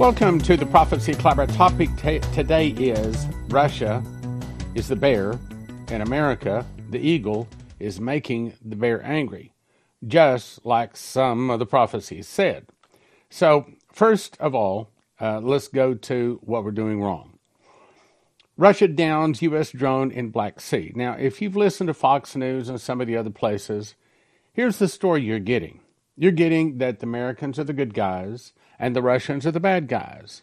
Welcome to the Prophecy Club. Our topic t- today is Russia is the bear, and America, the eagle, is making the bear angry, just like some of the prophecies said. So, first of all, uh, let's go to what we're doing wrong. Russia downs U.S. drone in Black Sea. Now, if you've listened to Fox News and some of the other places, here's the story you're getting. You're getting that the Americans are the good guys and the Russians are the bad guys.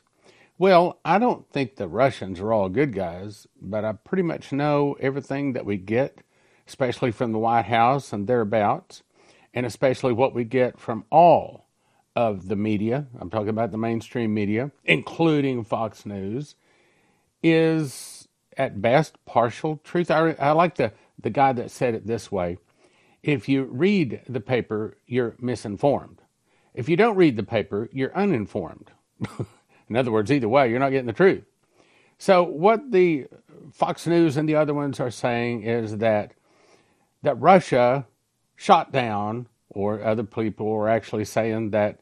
Well, I don't think the Russians are all good guys, but I pretty much know everything that we get, especially from the White House and thereabouts, and especially what we get from all of the media. I'm talking about the mainstream media, including Fox News, is at best partial truth. I, I like the, the guy that said it this way if you read the paper, you're misinformed. If you don't read the paper, you're uninformed. In other words, either way, you're not getting the truth. So, what the Fox News and the other ones are saying is that that Russia shot down, or other people are actually saying that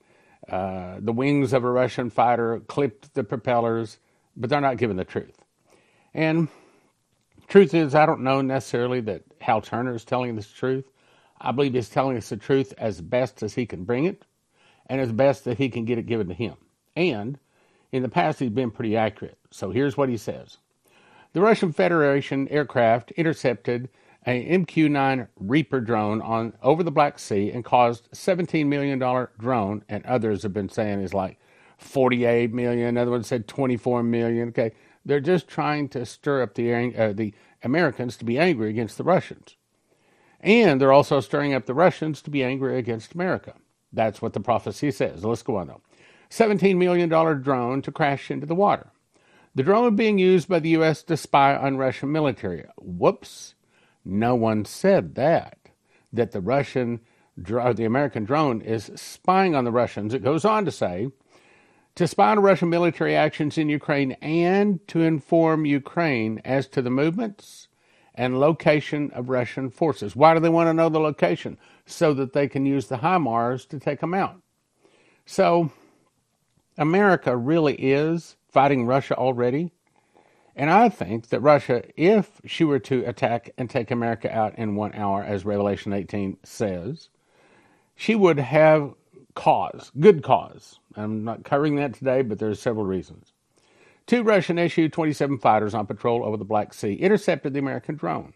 uh, the wings of a Russian fighter clipped the propellers, but they're not giving the truth. And truth is, I don't know necessarily that Hal Turner is telling this truth. I believe he's telling us the truth as best as he can bring it and it's best that he can get it given to him. And in the past, he's been pretty accurate. So here's what he says The Russian Federation aircraft intercepted a MQ 9 Reaper drone on over the Black Sea and caused $17 million drone, and others have been saying is like 48 million. Another one said 24 million. Okay, they're just trying to stir up the uh, the Americans to be angry against the Russians, and they're also stirring up the Russians to be angry against America. That's what the prophecy says. Let's go on though. $17 million drone to crash into the water. The drone being used by the U.S. to spy on Russian military. Whoops. No one said that. That the Russian, the American drone is spying on the Russians. It goes on to say, to spy on Russian military actions in Ukraine and to inform Ukraine as to the movements and location of Russian forces. Why do they want to know the location? So that they can use the HIMARS to take them out. So, America really is fighting Russia already. And I think that Russia, if she were to attack and take America out in one hour, as Revelation 18 says, she would have cause, good cause. I'm not covering that today, but there's several reasons. Two Russian Su 27 fighters on patrol over the Black Sea intercepted the American drone.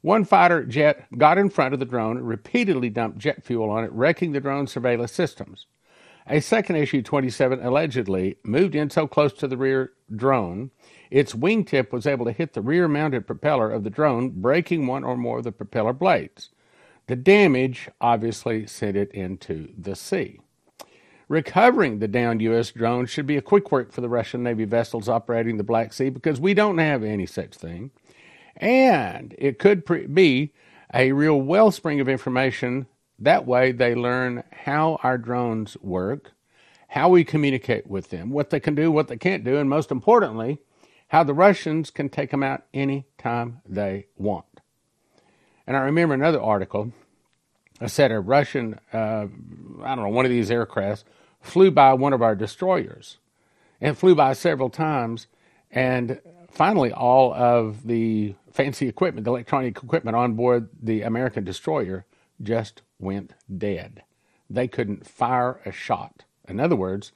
One fighter jet got in front of the drone and repeatedly dumped jet fuel on it, wrecking the drone's surveillance systems. A second Su 27 allegedly moved in so close to the rear drone, its wingtip was able to hit the rear mounted propeller of the drone, breaking one or more of the propeller blades. The damage obviously sent it into the sea. Recovering the downed U.S. drone should be a quick work for the Russian Navy vessels operating the Black Sea because we don't have any such thing. And it could pre- be a real wellspring of information. That way, they learn how our drones work, how we communicate with them, what they can do, what they can't do, and most importantly, how the Russians can take them out any time they want. And I remember another article. Said a Russian, uh, I don't know, one of these aircrafts flew by one of our destroyers and flew by several times. And finally, all of the fancy equipment, the electronic equipment on board the American destroyer just went dead. They couldn't fire a shot. In other words,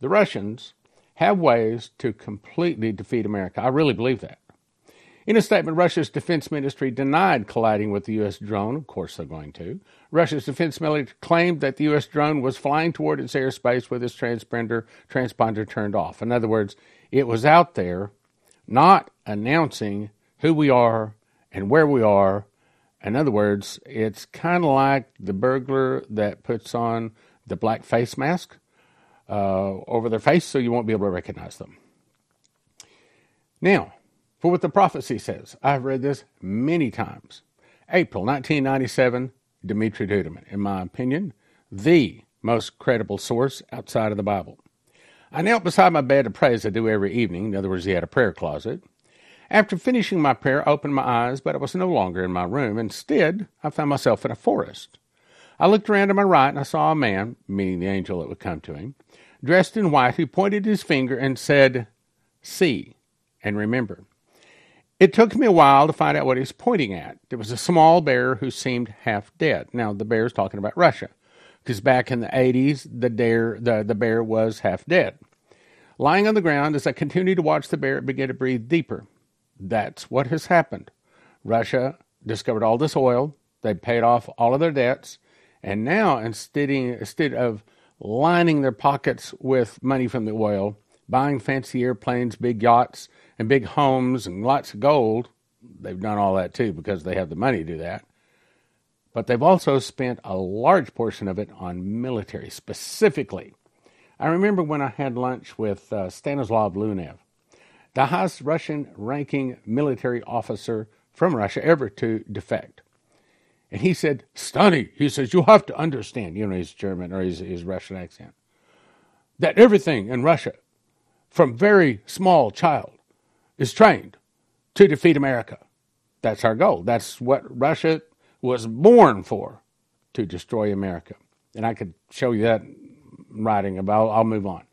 the Russians have ways to completely defeat America. I really believe that. In a statement, Russia's defense ministry denied colliding with the U.S. drone. Of course, they're going to. Russia's defense military claimed that the U.S. drone was flying toward its airspace with its transponder, transponder turned off. In other words, it was out there not announcing who we are and where we are. In other words, it's kind of like the burglar that puts on the black face mask uh, over their face so you won't be able to recognize them. Now, for what the prophecy says. I've read this many times. April 1997, Dumitru Duduman, in my opinion, the most credible source outside of the Bible. I knelt beside my bed to pray as I do every evening. In other words, he had a prayer closet. After finishing my prayer, I opened my eyes, but I was no longer in my room. Instead, I found myself in a forest. I looked around to my right and I saw a man, meaning the angel that would come to him, dressed in white, who pointed his finger and said, See and remember. It took me a while to find out what he was pointing at. It was a small bear who seemed half dead. Now, the bear is talking about Russia, because back in the 80s, the, the, the bear was half dead. Lying on the ground, as I continued to watch the bear, it began to breathe deeper. That's what has happened. Russia discovered all this oil. They paid off all of their debts. And now, instead, instead of lining their pockets with money from the oil, buying fancy airplanes, big yachts, and big homes and lots of gold. They've done all that too because they have the money to do that. But they've also spent a large portion of it on military specifically. I remember when I had lunch with uh, Stanislav Lunev, the highest Russian ranking military officer from Russia ever to defect. And he said, Stunny, he says, you have to understand, you know, his German or his, his Russian accent, that everything in Russia, from very small child is trained to defeat America. That's our goal. That's what Russia was born for, to destroy America. And I could show you that writing about. I'll move on.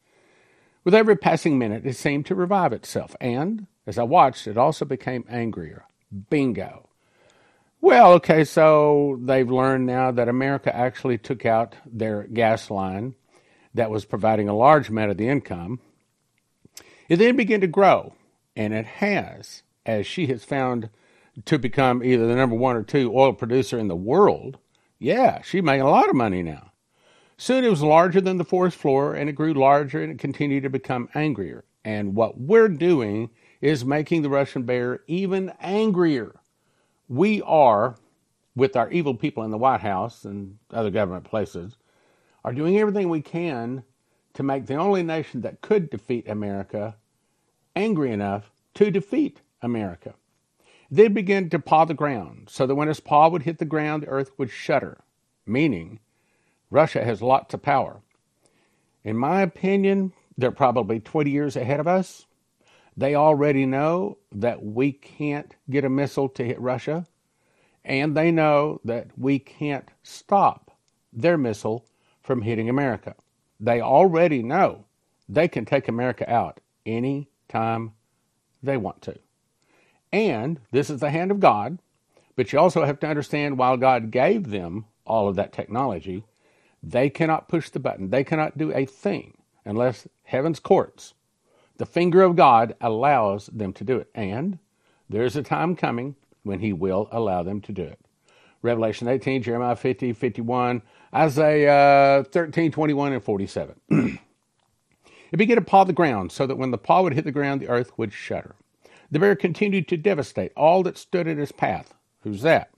With every passing minute, it seemed to revive itself, and as I watched, it also became angrier. Bingo. Well, okay, so they've learned now that America actually took out their gas line that was providing a large amount of the income. It then began to grow and it has, as she has found to become either the number one or two oil producer in the world. Yeah, she's making a lot of money now. Soon it was larger than the forest floor, and it grew larger and it continued to become angrier. And what we're doing is making the Russian bear even angrier. We are, with our evil people in the White House and other government places, are doing everything we can to make the only nation that could defeat America angry enough to defeat America. They began to paw the ground, so that when his paw would hit the ground, the earth would shudder, meaning Russia has lots of power. In my opinion, they're probably 20 years ahead of us. They already know that we can't get a missile to hit Russia, and they know that we can't stop their missile from hitting America. They already know they can take America out any time they want to. And this is the hand of God, but you also have to understand while God gave them all of that technology, they cannot push the button. They cannot do a thing unless heaven's courts, the finger of God, allows them to do it. And there's a time coming when He will allow them to do it. Revelation 18, Jeremiah 50, 51, Isaiah 13, 21, and 47. It began to paw the ground, so that when the paw would hit the ground, the earth would shudder. The bear continued to devastate all that stood in his path. Who's that?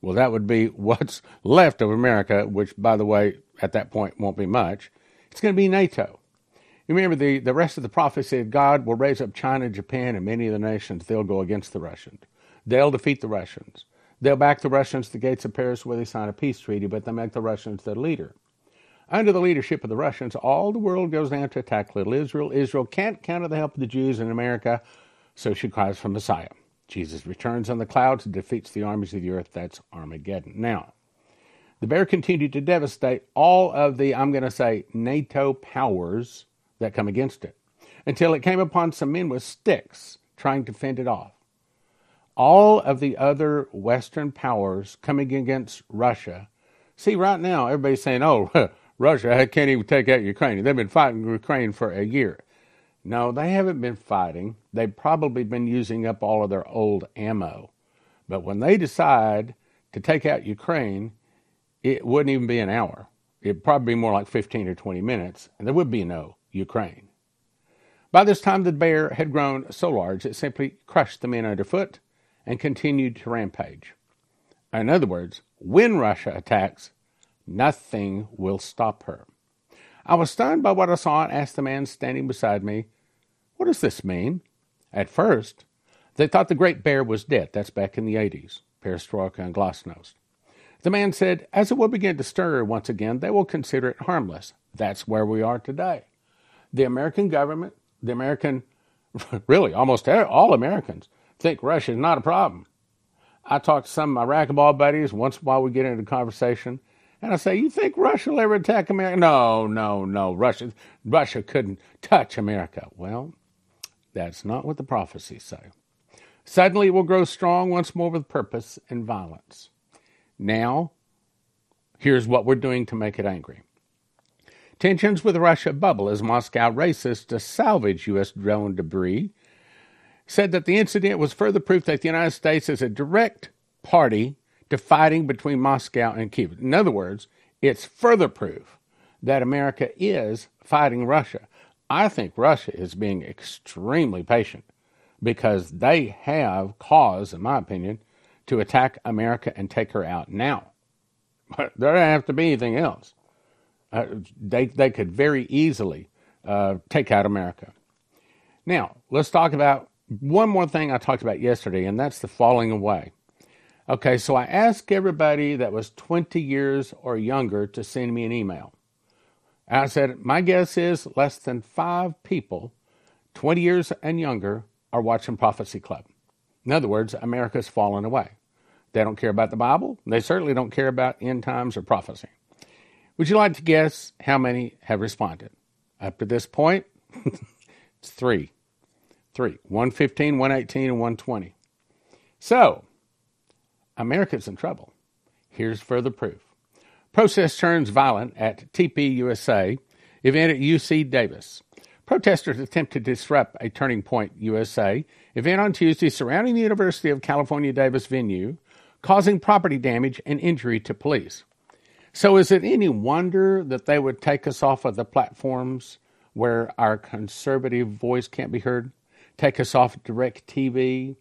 Well, that would be what's left of America, which, by the way, at that point won't be much. It's going to be NATO. You remember the, the rest of the prophecy said God will raise up China, Japan, and many of the nations. They'll go against the Russians. They'll defeat the Russians. They'll back the Russians to the gates of Paris where they sign a peace treaty, but they make the Russians their leader. Under the leadership of the Russians, all the world goes down to attack little Israel. Israel can't counter the help of the Jews in America, so she cries for Messiah. Jesus returns on the clouds and defeats the armies of the earth. That's Armageddon. Now, the bear continued to devastate all of the, I'm going to say, NATO powers that come against it until it came upon some men with sticks trying to fend it off. All of the other Western powers coming against Russia. See, right now, everybody's saying, oh, Russia can't even take out Ukraine. They've been fighting Ukraine for a year. No, they haven't been fighting. They've probably been using up all of their old ammo. But when they decide to take out Ukraine, it wouldn't even be an hour. It'd probably be more like 15 or 20 minutes, and there would be no Ukraine. By this time, the bear had grown so large it simply crushed the men underfoot and continued to rampage. In other words, when Russia attacks, Nothing will stop her. I was stunned by what I saw and asked the man standing beside me, What does this mean? At first, they thought the great bear was dead. That's back in the 80s, perestroika and glasnost. The man said, As it will begin to stir once again, they will consider it harmless. That's where we are today. The American government, the American, really almost all Americans, think Russia is not a problem. I talk to some of my racquetball buddies once in a while we get into conversation, And I say, you think Russia will ever attack America? No, no, no. Russia, Russia couldn't touch America. Well, that's not what the prophecies say. Suddenly it will grow strong once more with purpose and violence. Now, here's what we're doing to make it angry. Tensions with Russia bubble as Moscow races to salvage U.S. drone debris. Said that the incident was further proof that the United States is a direct party to fighting between Moscow and Kiev. In other words, it's further proof that America is fighting Russia. I think Russia is being extremely patient because they have cause, in my opinion, to attack America and take her out now. But there doesn't have to be anything else. Uh, they, they could very easily uh, take out America. Now, let's talk about one more thing I talked about yesterday, and that's the falling away. Okay, so I asked everybody that was 20 years or younger to send me an email. I said, my guess is less than five people, 20 years and younger, are watching Prophecy Club. In other words, America's fallen away. They don't care about the Bible. They certainly don't care about end times or prophecy. Would you like to guess how many have responded? Up to this point, it's three. Three. 115, 118, and 120. So, America's in trouble. Here's further proof. Protest turns violent at TPUSA event at UC Davis. Protesters attempt to disrupt a Turning Point USA event on Tuesday surrounding the University of California Davis venue, causing property damage and injury to police. So, is it any wonder that they would take us off of the platforms where our conservative voice can't be heard? Take us off direct TV,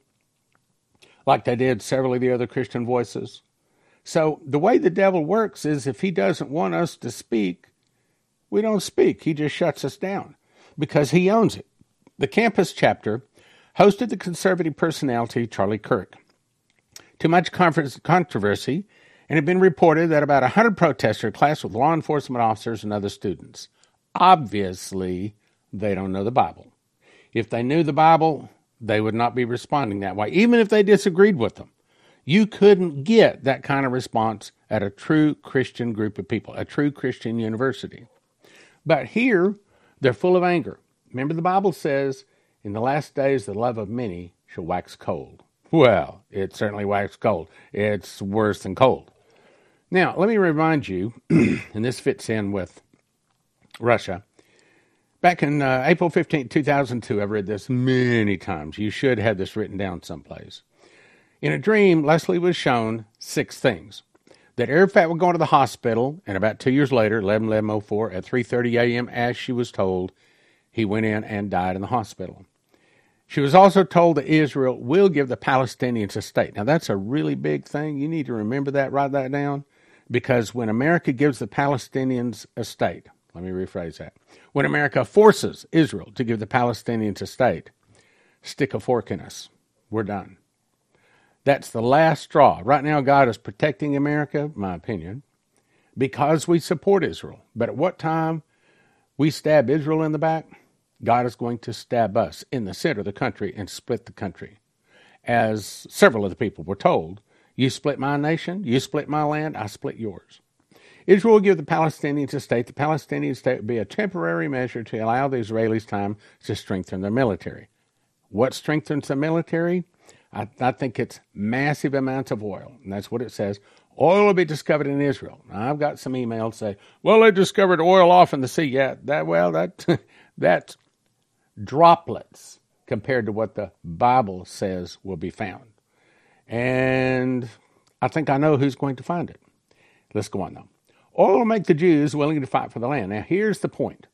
like they did several of the other Christian voices. So the way the devil works is if he doesn't want us to speak, we don't speak. He just shuts us down because he owns it. The campus chapter hosted the conservative personality Charlie Kirk. Too much controversy, and it had been reported that about 100 protesters clashed with law enforcement officers and other students. Obviously, they don't know the Bible. If they knew the Bible, they would not be responding that way, even if they disagreed with them. You couldn't get that kind of response at a true Christian group of people, a true Christian university. But here, they're full of anger. Remember, the Bible says, In the last days, the love of many shall wax cold. Well, it certainly waxed cold. It's worse than cold. Now, let me remind you, and this fits in with Russia, Back in uh, April 15, 2002, I've read this many times. You should have this written down someplace. In a dream, Leslie was shown six things. That Arafat would go to the hospital, and about two years later, 11 1104, at 3.30 a.m., as she was told, he went in and died in the hospital. She was also told that Israel will give the Palestinians a state. Now, that's a really big thing. You need to remember that, write that down, because when America gives the Palestinians a state, let me rephrase that. When America forces Israel to give the Palestinians a state, stick a fork in us. We're done. That's the last straw. Right now, God is protecting America, my opinion, because we support Israel. But at what time we stab Israel in the back, God is going to stab us in the center of the country and split the country. As several of the people were told, you split my nation, you split my land, I split yours. Israel will give the Palestinians a state. The Palestinian state would be a temporary measure to allow the Israelis time to strengthen their military. What strengthens the military? I, I think it's massive amounts of oil, and that's what it says. Oil will be discovered in Israel. Now, I've got some emails say, "Well, they discovered oil off in the sea." Yeah, that well, that that's droplets compared to what the Bible says will be found. And I think I know who's going to find it. Let's go on now. Oil will make the Jews willing to fight for the land. Now, here's the point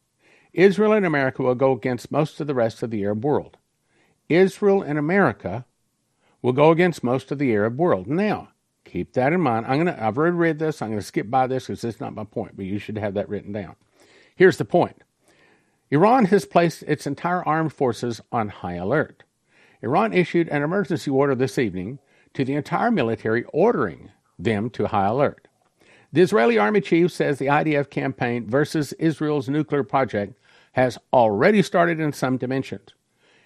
Israel and America will go against most of the rest of the Arab world. Israel and America will go against most of the Arab world. Now, keep that in mind. I'm gonna I've already read this. I'm gonna skip by this because it's not my point, but you should have that written down. Here's the point. Iran has placed its entire armed forces on high alert. Iran issued an emergency order this evening to the entire military ordering them to high alert. The Israeli army chief says the IDF campaign versus Israel's nuclear project has already started in some dimensions.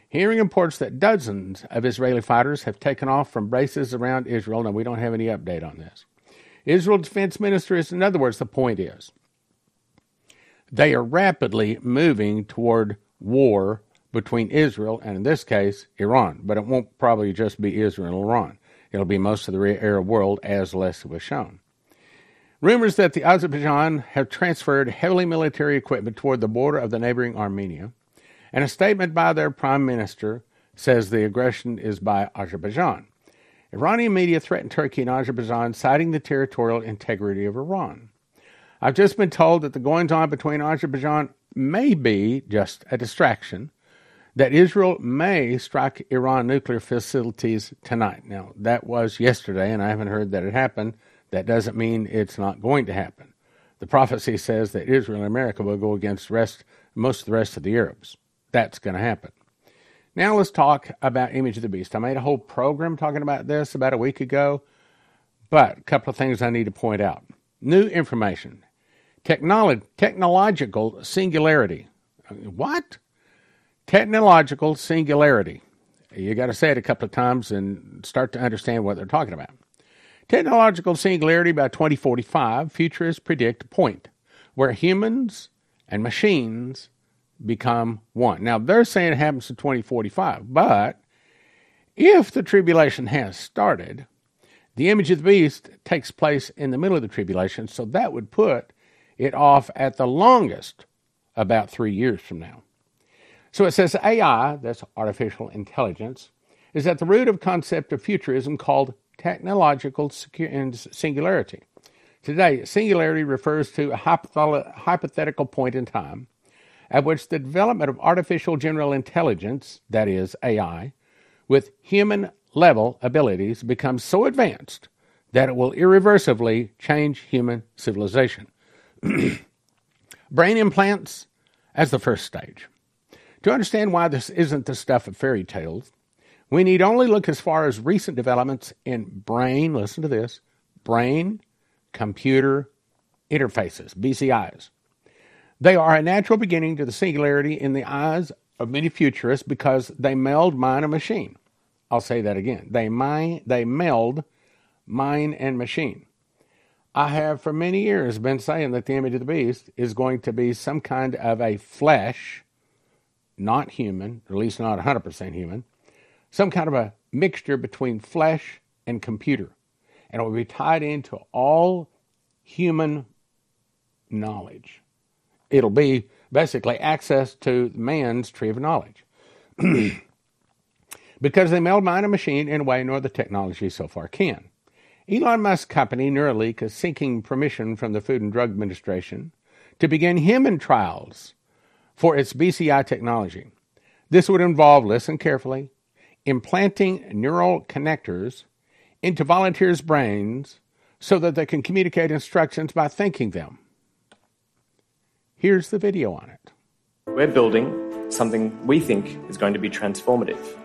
Hearing reports that dozens of Israeli fighters have taken off from bases around Israel, and we don't have any update on this. Israel's defense minister is, in other words, the point is, they are rapidly moving toward war between Israel and, in this case, Iran. But it won't probably just be Israel and Iran. It'll be most of the Arab world, as less was shown. Rumors that the Azerbaijan have transferred heavily military equipment toward the border of the neighboring Armenia, and a statement by their prime minister says the aggression is by Azerbaijan. Iranian media threatened Turkey and Azerbaijan, citing the territorial integrity of Iran. I've just been told that the goings on between Azerbaijan may be just a distraction, that Israel may strike Iran nuclear facilities tonight. Now, that was yesterday, and I haven't heard that it happened. That doesn't mean it's not going to happen. The prophecy says that Israel and America will go against rest, most of the rest of the Arabs. That's going to happen. Now let's talk about Image of the Beast. I made a whole program talking about this about a week ago, but a couple of things I need to point out. New information. Technolo- technological singularity. What? Technological singularity. You got to say it a couple of times and start to understand what they're talking about. Technological singularity by 2045, futurists predict a point where humans and machines become one. Now, they're saying it happens in 2045, but if the tribulation has started, the image of the beast takes place in the middle of the tribulation, so that would put it off at the longest about three years from now. So it says AI, that's artificial intelligence, is at the root of concept of futurism called technological singularity. Today, singularity refers to a hypothetical point in time at which the development of artificial general intelligence, that is, AI, with human level abilities becomes so advanced that it will irreversibly change human civilization. Brain implants as the first stage. To understand why this isn't the stuff of fairy tales, we need only look as far as recent developments in brain, listen to this, brain computer interfaces, BCIs. They are a natural beginning to the singularity in the eyes of many futurists because they meld mind and machine. I'll say that again. They, they meld mind and machine. I have for many years been saying that the image of the beast is going to be some kind of a flesh, not human, at least not 100% human, some kind of a mixture between flesh and computer. And it will be tied into all human knowledge it'll be basically access to man's tree of knowledge. because they meld mind and machine in a way no other technology so far can. Elon Musk's company, Neuralink, is seeking permission from the Food and Drug Administration to begin human trials for its BCI technology. This would involve, listen carefully, implanting neural connectors into volunteers' brains so that they can communicate instructions by thinking them. Here's the video on it. We're building something we think is going to be transformative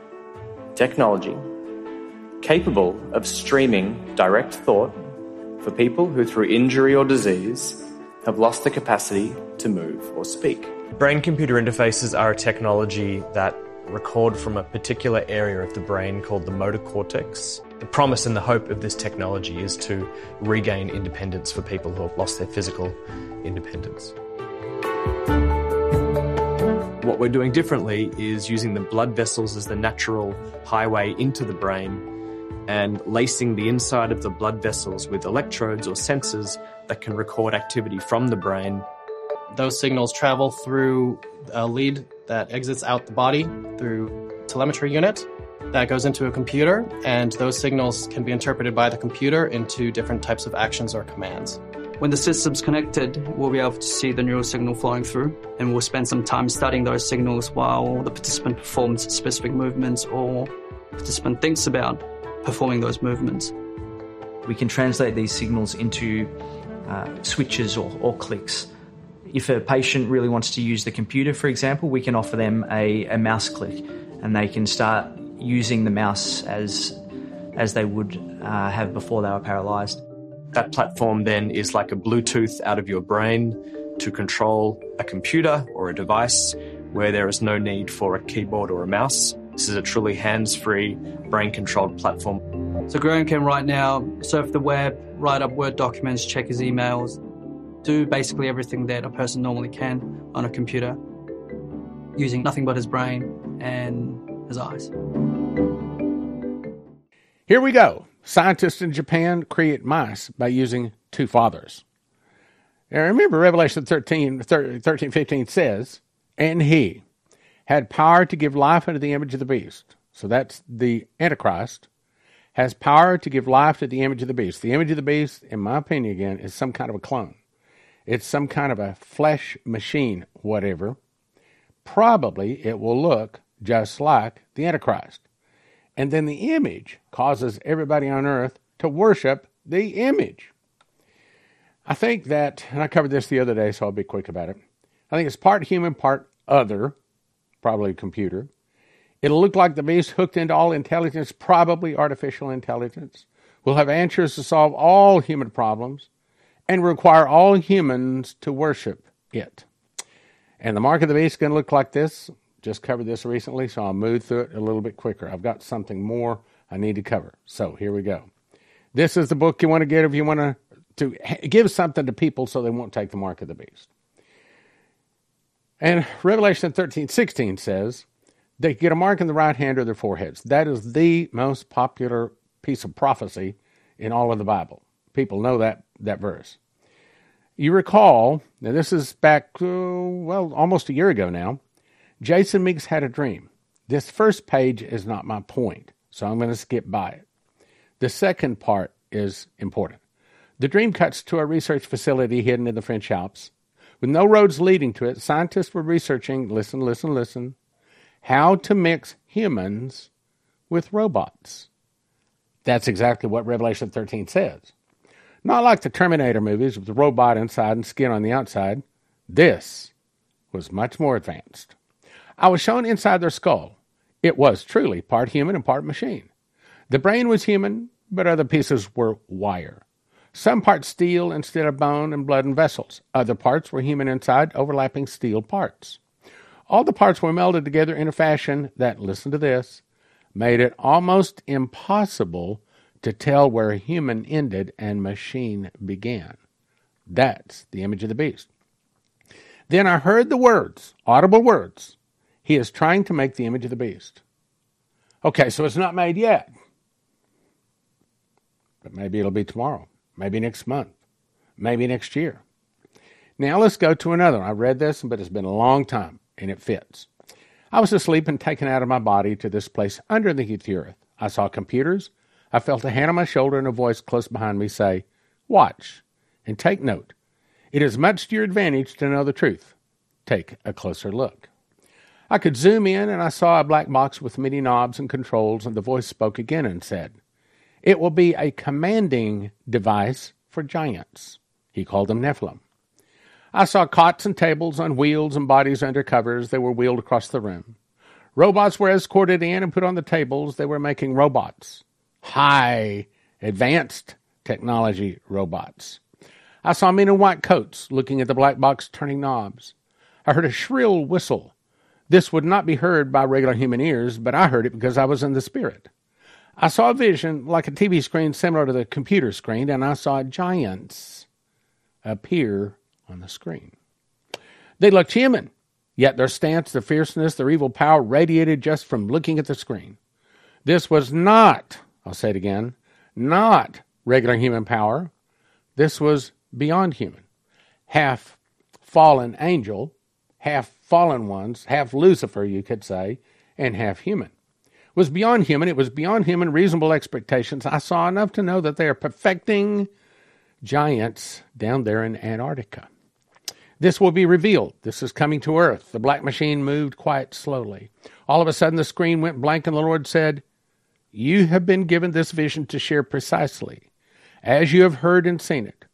technology capable of streaming direct thought for people who, through injury or disease, have lost the capacity to move or speak. Brain computer interfaces are a technology that record from a particular area of the brain called the motor cortex. The promise and the hope of this technology is to regain independence for people who have lost their physical independence. What we're doing differently is using the blood vessels as the natural highway into the brain and lacing the inside of the blood vessels with electrodes or sensors that can record activity from the brain. Those signals travel through a lead that exits out the body through telemetry unit that goes into a computer and those signals can be interpreted by the computer into different types of actions or commands. When the system's connected, we'll be able to see the neural signal flowing through, and we'll spend some time studying those signals while the participant performs specific movements or participant thinks about performing those movements. We can translate these signals into uh, switches or, or clicks. If a patient really wants to use the computer, for example, we can offer them a, a mouse click and they can start using the mouse as, as they would uh, have before they were paralyzed. That platform then is like a Bluetooth out of your brain to control a computer or a device where there is no need for a keyboard or a mouse. This is a truly hands free, brain controlled platform. So Graham can right now surf the web, write up Word documents, check his emails, do basically everything that a person normally can on a computer using nothing but his brain and his eyes. Here we go. Scientists in Japan create mice by using two fathers. Now remember, Revelation 13, 13 15 says, And he had power to give life unto the image of the beast. So that's the Antichrist, has power to give life to the image of the beast. The image of the beast, in my opinion, again, is some kind of a clone. It's some kind of a flesh machine, whatever. Probably it will look just like the Antichrist. And then the image causes everybody on earth to worship the image. I think that, and I covered this the other day, so I'll be quick about it. I think it's part human, part other, probably computer. It'll look like the beast hooked into all intelligence, probably artificial intelligence. Will have answers to solve all human problems and require all humans to worship it. And the mark of the beast is going to look like this. Just covered this recently, so I'll move through it a little bit quicker. I've got something more I need to cover. So here we go. This is the book you want to get if you want to, to give something to people so they won't take the mark of the beast. And Revelation 13, 16 says, they get a mark in the right hand or their foreheads. That is the most popular piece of prophecy in all of the Bible. People know that, that verse. You recall, now this is back, uh, well, almost a year ago now, Jason Meeks had a dream. This first page is not my point, so I'm going to skip by it. The second part is important. The dream cuts to a research facility hidden in the French Alps. With no roads leading to it, scientists were researching, listen, listen, listen, how to mix humans with robots. That's exactly what Revelation 13 says. Not like the Terminator movies with the robot inside and skin on the outside. This was much more advanced. I was shown inside their skull. It was truly part human and part machine. The brain was human, but other pieces were wire. Some parts steel instead of bone and blood and vessels. Other parts were human inside, overlapping steel parts. All the parts were melded together in a fashion that, listen to this, made it almost impossible to tell where human ended and machine began. That's the image of the beast. Then I heard the words, audible words. He is trying to make the image of the beast. Okay, so it's not made yet. But maybe it'll be tomorrow, maybe next month, maybe next year. Now let's go to another. I read this, but it's been a long time and it fits. I was asleep and taken out of my body to this place underneath the earth. I saw computers. I felt a hand on my shoulder and a voice close behind me say, Watch and take note. It is much to your advantage to know the truth. Take a closer look. I could zoom in and I saw a black box with many knobs and controls, and the voice spoke again and said, It will be a commanding device for giants. He called them Nephilim. I saw cots and tables on wheels and bodies under covers. They were wheeled across the room. Robots were escorted in and put on the tables. They were making robots. High, advanced technology robots. I saw men in white coats looking at the black box turning knobs. I heard a shrill whistle. This would not be heard by regular human ears, but I heard it because I was in the spirit. I saw a vision like a TV screen similar to the computer screen, and I saw giants appear on the screen. They looked human, yet their stance, their fierceness, their evil power radiated just from looking at the screen. This was not, I'll say it again, not regular human power. This was beyond human. Half fallen angel, half fallen ones, half Lucifer, you could say, and half human. It was beyond human. It was beyond human reasonable expectations. I saw enough to know that they are perfecting giants down there in Antarctica. This will be revealed. This is coming to earth. The black machine moved quite slowly. All of a sudden, the screen went blank, and the Lord said, You have been given this vision to share precisely as you have heard and seen it.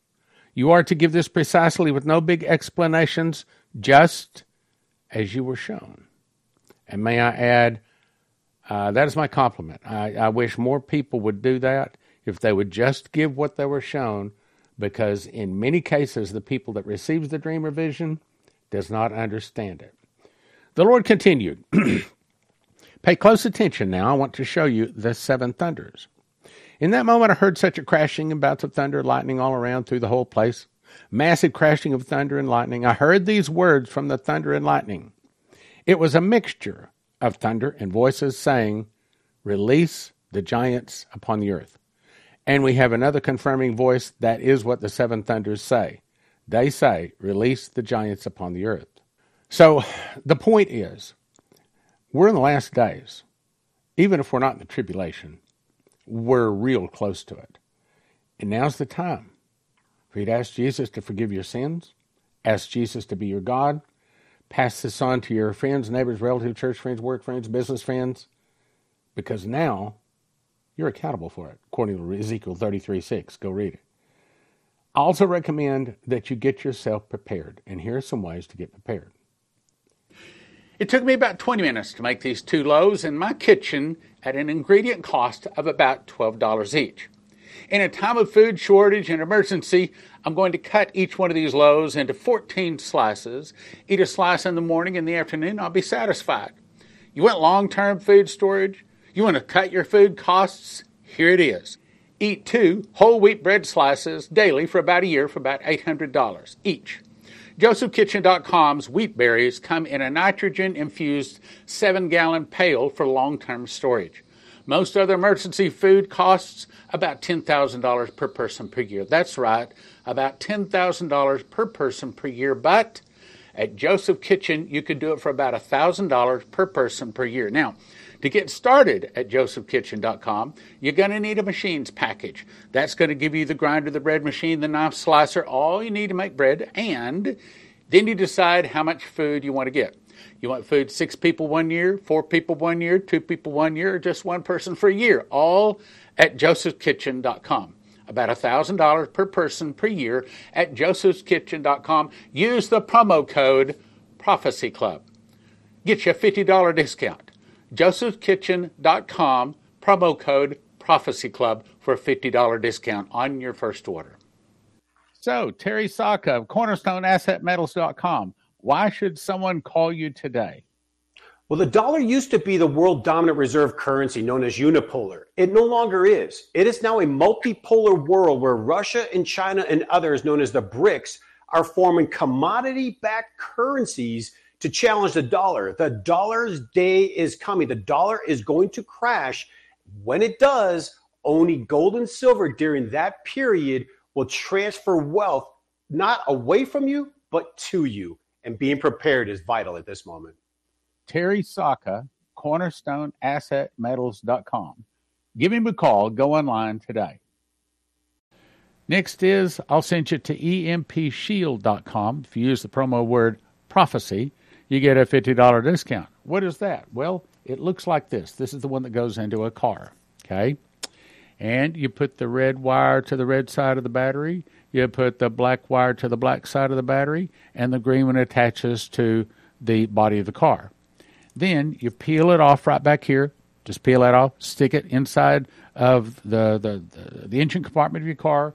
You are to give this precisely with no big explanations, just as you were shown. And may I add, uh, that is my compliment. I, I wish more people would do that if they would just give what they were shown because in many cases the people that receives the dream or vision does not understand it. The Lord continued, Pay close attention now. I want to show you the seven thunders. In that moment, I heard such a crashing and bouts of thunder, lightning all around through the whole place. Massive crashing of thunder and lightning. I heard these words from the thunder and lightning. It was a mixture of thunder and voices saying, Release the giants upon the earth. And we have another confirming voice that is what the seven thunders say. They say, Release the giants upon the earth. So the point is, we're in the last days. Even if we're not in the tribulation, we're real close to it. And now's the time for you to ask Jesus to forgive your sins, ask Jesus to be your God, pass this on to your friends, neighbors, relatives, church friends, work friends, business friends, because now you're accountable for it, according to Ezekiel 33 6. Go read it. I also recommend that you get yourself prepared, and here are some ways to get prepared. It took me about 20 minutes to make these two loaves in my kitchen at an ingredient cost of about $12 each. In a time of food shortage and emergency, I'm going to cut each one of these loaves into 14 slices. Eat a slice in the morning and the afternoon, I'll be satisfied. You want long term food storage? You want to cut your food costs? Here it is. Eat two whole wheat bread slices daily for about a year for about $800 each. JosephKitchen.com's wheat berries come in a nitrogen infused 7 gallon pail for long term storage. Most other emergency food costs about $10,000 per person per year. That's right, about $10,000 per person per year. But at Joseph Kitchen, you could do it for about $1,000 per person per year. Now, to get started at josephkitchen.com, you're going to need a machines package. That's going to give you the grinder, the bread machine, the knife slicer, all you need to make bread, and then you decide how much food you want to get. You want food six people one year, four people one year, two people one year, or just one person for a year, all at josephkitchen.com. About $1,000 per person per year at josephskitchen.com. Use the promo code Prophecy Club. Get you a $50 discount josephskitchen.com, promo code Prophecy Club for a $50 discount on your first order. So, Terry Saka of CornerstoneAssetMetals.com. Why should someone call you today? Well, the dollar used to be the world dominant reserve currency known as unipolar. It no longer is. It is now a multipolar world where Russia and China and others known as the BRICS are forming commodity backed currencies to challenge the dollar. The dollar's day is coming. The dollar is going to crash. When it does, owning gold and silver during that period will transfer wealth not away from you, but to you. And being prepared is vital at this moment. Terry Saka, cornerstoneassetmetals.com. Give him a call. Go online today. Next is I'll send you to empshield.com. If you use the promo word prophecy, you get a $50 discount. What is that? Well, it looks like this. This is the one that goes into a car, okay? And you put the red wire to the red side of the battery, you put the black wire to the black side of the battery, and the green one attaches to the body of the car. Then you peel it off right back here. Just peel that off, stick it inside of the, the, the, the engine compartment of your car,